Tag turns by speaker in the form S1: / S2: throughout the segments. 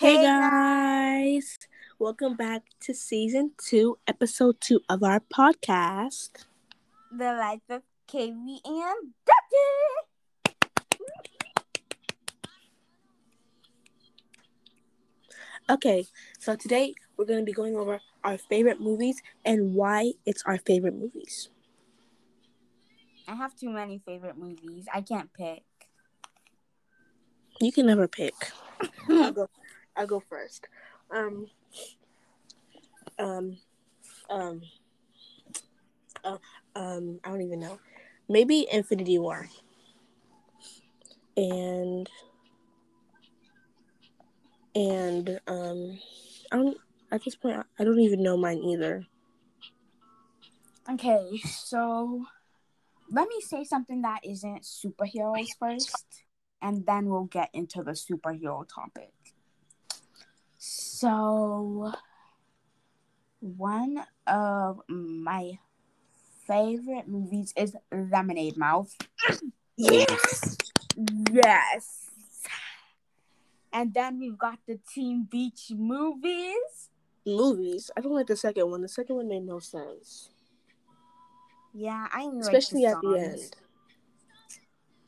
S1: Hey guys, welcome back to season two, episode two of our podcast.
S2: The Life of Katie and Ducky.
S1: Okay, so today we're going to be going over our favorite movies and why it's our favorite movies.
S2: I have too many favorite movies. I can't pick.
S1: You can never pick. I'll go. First. Um. Um. Um. Uh, um. I don't even know. Maybe Infinity War. And. And um, I don't. At this point, I don't even know mine either.
S2: Okay, so let me say something that isn't superheroes first, and then we'll get into the superhero topic. So, one of my favorite movies is Lemonade Mouth.
S1: Yes.
S2: Yes. And then we've got the Teen Beach movies.
S1: Movies. I don't like the second one. The second one made no sense,
S2: Yeah, I
S1: especially
S2: like
S1: at
S2: the
S1: the end.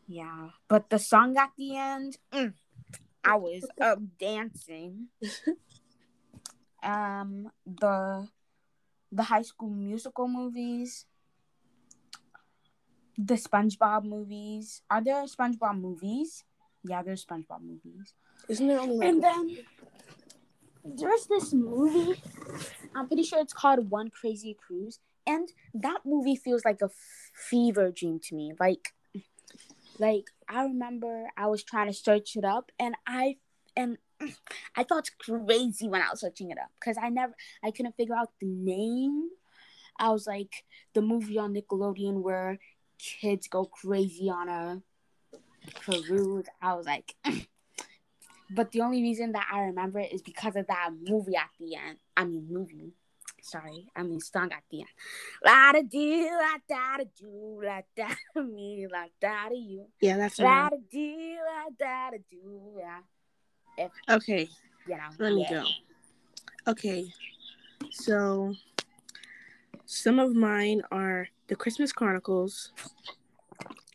S2: Yeah, but the song at the end, mm, I was up dancing. um, the the High School Musical movies, the SpongeBob movies. Are there SpongeBob movies? Yeah, there's SpongeBob movies.
S1: Isn't there only
S2: And then there's this movie. I'm pretty sure it's called One Crazy Cruise, and that movie feels like a fever dream to me. Like, like I remember I was trying to search it up, and I and I thought it's crazy when I was searching it up because I never I couldn't figure out the name. I was like the movie on Nickelodeon where kids go crazy on a cruise. I was like, but the only reason that I remember it is because of that movie at the end. I mean, movie. Sorry, I mean song at the end. La da do, la da da do, la da me, la da da you,
S1: yeah, that's
S2: la
S1: right.
S2: da do, la da da do. Yeah, if
S1: Okay,
S2: you know.
S1: let me
S2: yeah.
S1: go. Okay, so some of mine are the Christmas Chronicles,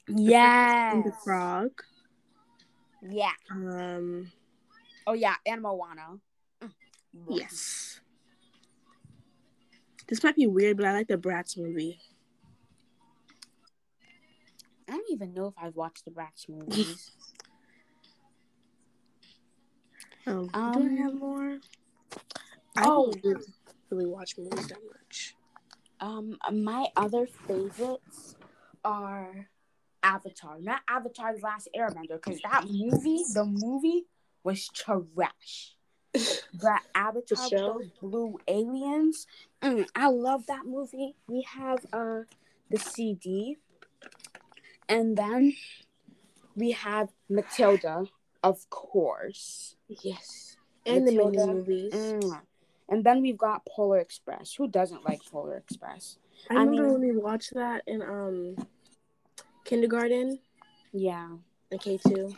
S2: Yes.
S1: and the Frog.
S2: Yeah.
S1: Um,
S2: Oh yeah, and Moana. Mm.
S1: yes. This might be weird, but I like the Bratz movie.
S2: I don't even know if I've watched the Bratz movies.
S1: Oh, do
S2: Um,
S1: I have more? I
S2: oh.
S1: don't really, watch movies that much.
S2: Um, my other favorites are Avatar, not Avatar: The Last Airbender, because that movie, the movie, was trash. But Avatar, those blue aliens, mm, I love that movie. We have uh the CD, and then we have Matilda, of course.
S1: Yes, and the movies.
S2: Mm. And then we've got Polar Express. Who doesn't like Polar Express?
S1: I
S2: I
S1: remember
S2: mean-
S1: when we watched that in um kindergarten
S2: Yeah.
S1: and K two.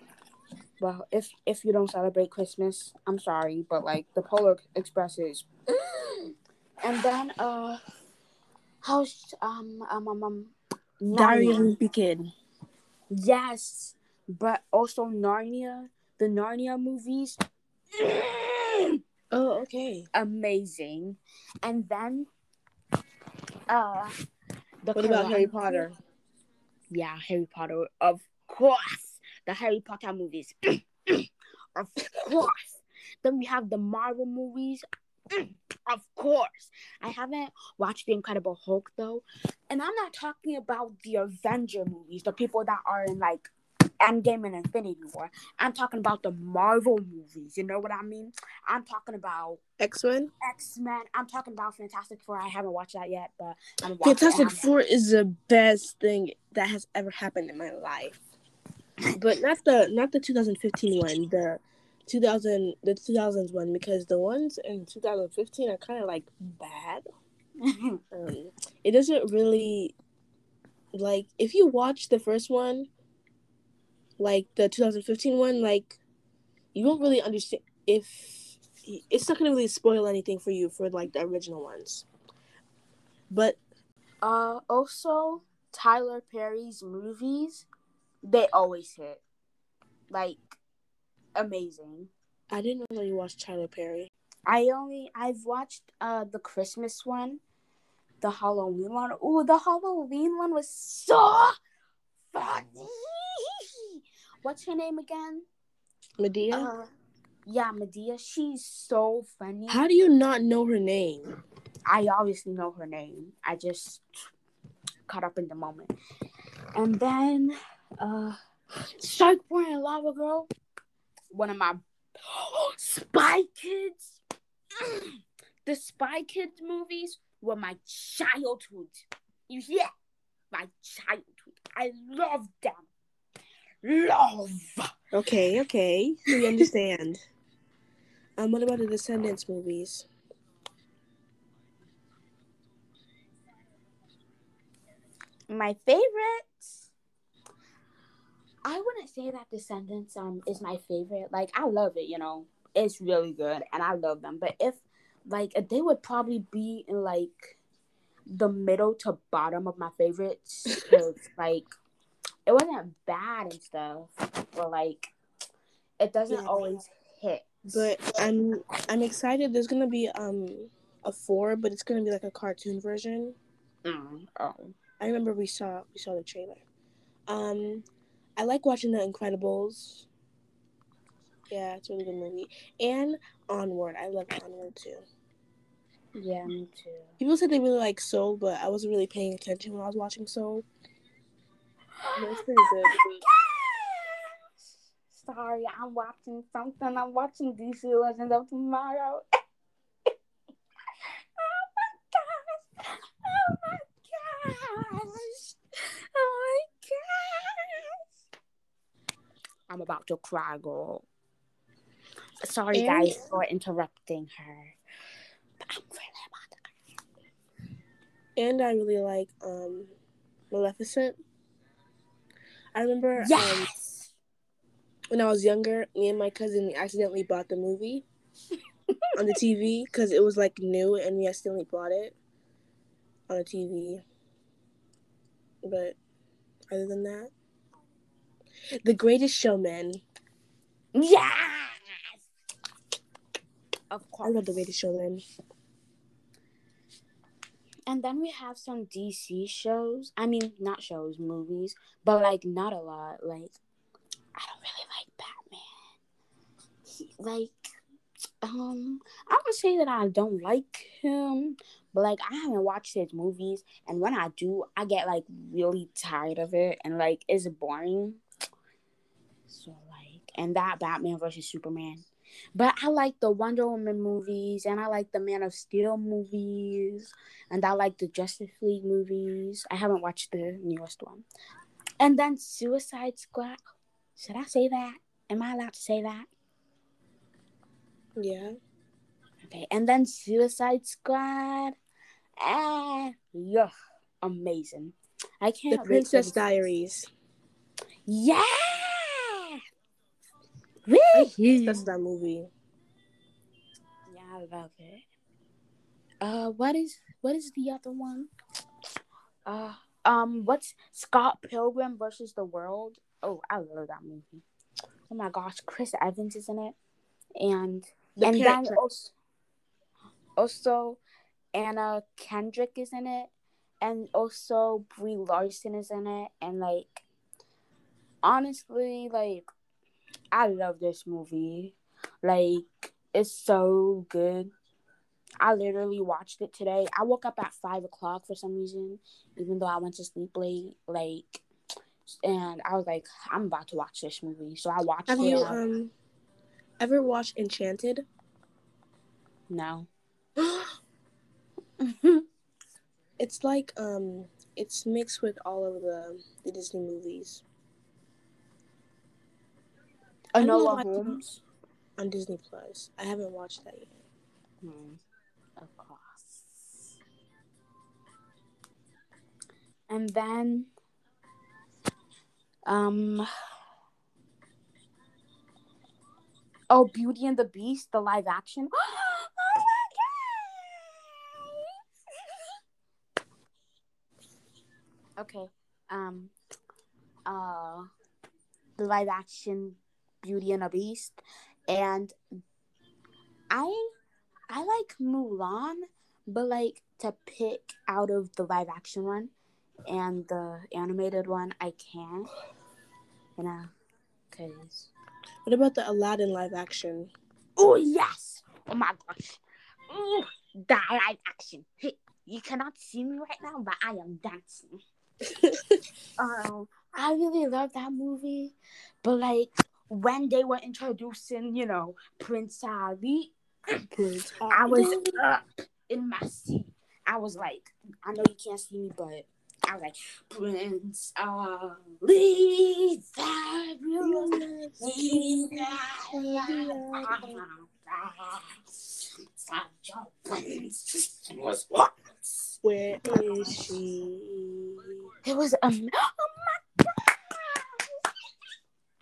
S2: Well, if if you don't celebrate Christmas, I'm sorry, but like the Polar Express is. and then uh, how's um um um um.
S1: Diary of a Wimpy Kid.
S2: Yes, but also Narnia, the Narnia movies,
S1: Oh, okay.
S2: amazing. And then, uh, the
S1: What about Harry Potter?
S2: Yeah, Harry Potter, of course. The Harry Potter movies, of course. Then we have the Marvel movies, of course. I haven't watched The Incredible Hulk though, and I'm not talking about the Avenger movies, the people that are in like Endgame and Infinity War. I'm talking about the Marvel movies. You know what I mean? I'm talking about
S1: X Men.
S2: X Men. I'm talking about Fantastic Four. I haven't watched that yet, but I'm.
S1: Fantastic Four is the best thing that has ever happened in my life. But not the not the 2015 one, the 2000 the 2000s one because the ones in 2015 are kind of like bad. Um, it doesn't really like if you watch the first one, like the 2015 one, like you won't really understand if it's not gonna really spoil anything for you for like the original ones. But
S2: Uh, also Tyler Perry's movies, they always hit, like amazing.
S1: I didn't know you watched Tyler Perry.
S2: I only I've watched uh the Christmas one, the Halloween one. Ooh, the Halloween one was so funny. What's her name again?
S1: Madea.
S2: Uh, yeah, Madea. She's so funny.
S1: How do you not know her name?
S2: I obviously know her name. I just caught up in the moment. And then uh Shark Boy and Lava Girl. One of my Spy Kids. The Spy Kids movies were my childhood. You hear? My childhood. I love them. Love.
S1: Okay, okay, we understand. um, what about the Descendants movies?
S2: my favorites i wouldn't say that descendants um is my favorite like i love it you know it's really good and i love them but if like they would probably be in like the middle to bottom of my favorites. like it wasn't bad and stuff but like it doesn't
S1: Yeah.
S2: always hit
S1: But I'm I'm excited. There's gonna be um a four, but it's gonna be like a cartoon version.
S2: Mm, oh.
S1: I remember we saw we saw the trailer. Um, I like watching The Incredibles. Yeah, it's a really good movie. And Onward, I love Onward too.
S2: yeah me too
S1: People said they really like Soul, but I wasn't really paying attention when I was watching Soul. It's pretty good.
S2: Sorry, I'm watching something. I'm watching DC Legends of Tomorrow. oh my gosh! Oh my gosh! Oh my gosh! I'm about to cry, girl. Sorry, guys, for interrupting her. But I'm really about to cry.
S1: And I really like um Maleficent. I remember um, when I was younger, me and my cousin accidentally bought the movie on the TV because it was like new and we accidentally bought it on the TV. But other than that, The Greatest Showman.
S2: Yes! Of
S1: I
S2: course.
S1: love The Greatest Showman.
S2: And then we have some DC shows. I mean, not shows, movies, but like not a lot. Like, I don't really like Batman. He, like, um, I would say that I don't like him, but like I haven't watched his movies, and when I do, I get like really tired of it, and like it's boring. So like, and that Batman versus Superman. But I like the Wonder Woman movies, and I like the Man of Steel movies, and I like the Justice League movies. I haven't watched the newest one. And then Suicide Squad. Should I say that? Am I allowed to say that?
S1: Yeah.
S2: Okay. And then Suicide Squad. Ah, yeah, amazing. I can't.
S1: The Princess
S2: for the-
S1: Diaries.
S2: Yeah.
S1: That's that movie.
S2: Yeah, I love it. Uh, what is what is the other one? Uh, um, what's Scott Pilgrim versus the World? Oh, I love that movie. Oh my gosh, Chris Evans is in it, and
S1: The
S2: and then also, also Anna Kendrick is in it, and also Brie Larson is in it, and like honestly, like I love this movie. Like it's so good. I literally watched it today. I woke up at five o'clock for some reason, even though I went to sleep late. Like, and I was like, I'm about to watch this movie, so I watched
S1: Have
S2: it.
S1: you um ever watched Enchanted?
S2: no.
S1: It's like um it's mixed with all of the the Disney movies I don't know
S2: Enola
S1: why-
S2: Holmes.
S1: on Disney Plus. I haven't watched that yet.
S2: Hmm. Of course. And then, um, Oh, Beauty and the Beast, the live action. oh my god. Okay. Um. Uh. The live action Beauty and the Beast, and I I like Mulan, but like to pick out of the live action one and the animated one, I can't. You know, cause.
S1: What about the Aladdin live action?
S2: Oh yes! Oh my gosh! Ooh, the live action. Hey, you cannot see me right now, but I am dancing. um, I really love that movie, but like when they were introducing, you know, Prince Ali,
S1: Prince
S2: I was up in my seat. I was like, I know you can't see me, but I was like, Prince Ali,
S1: Where is she?
S2: It was um, oh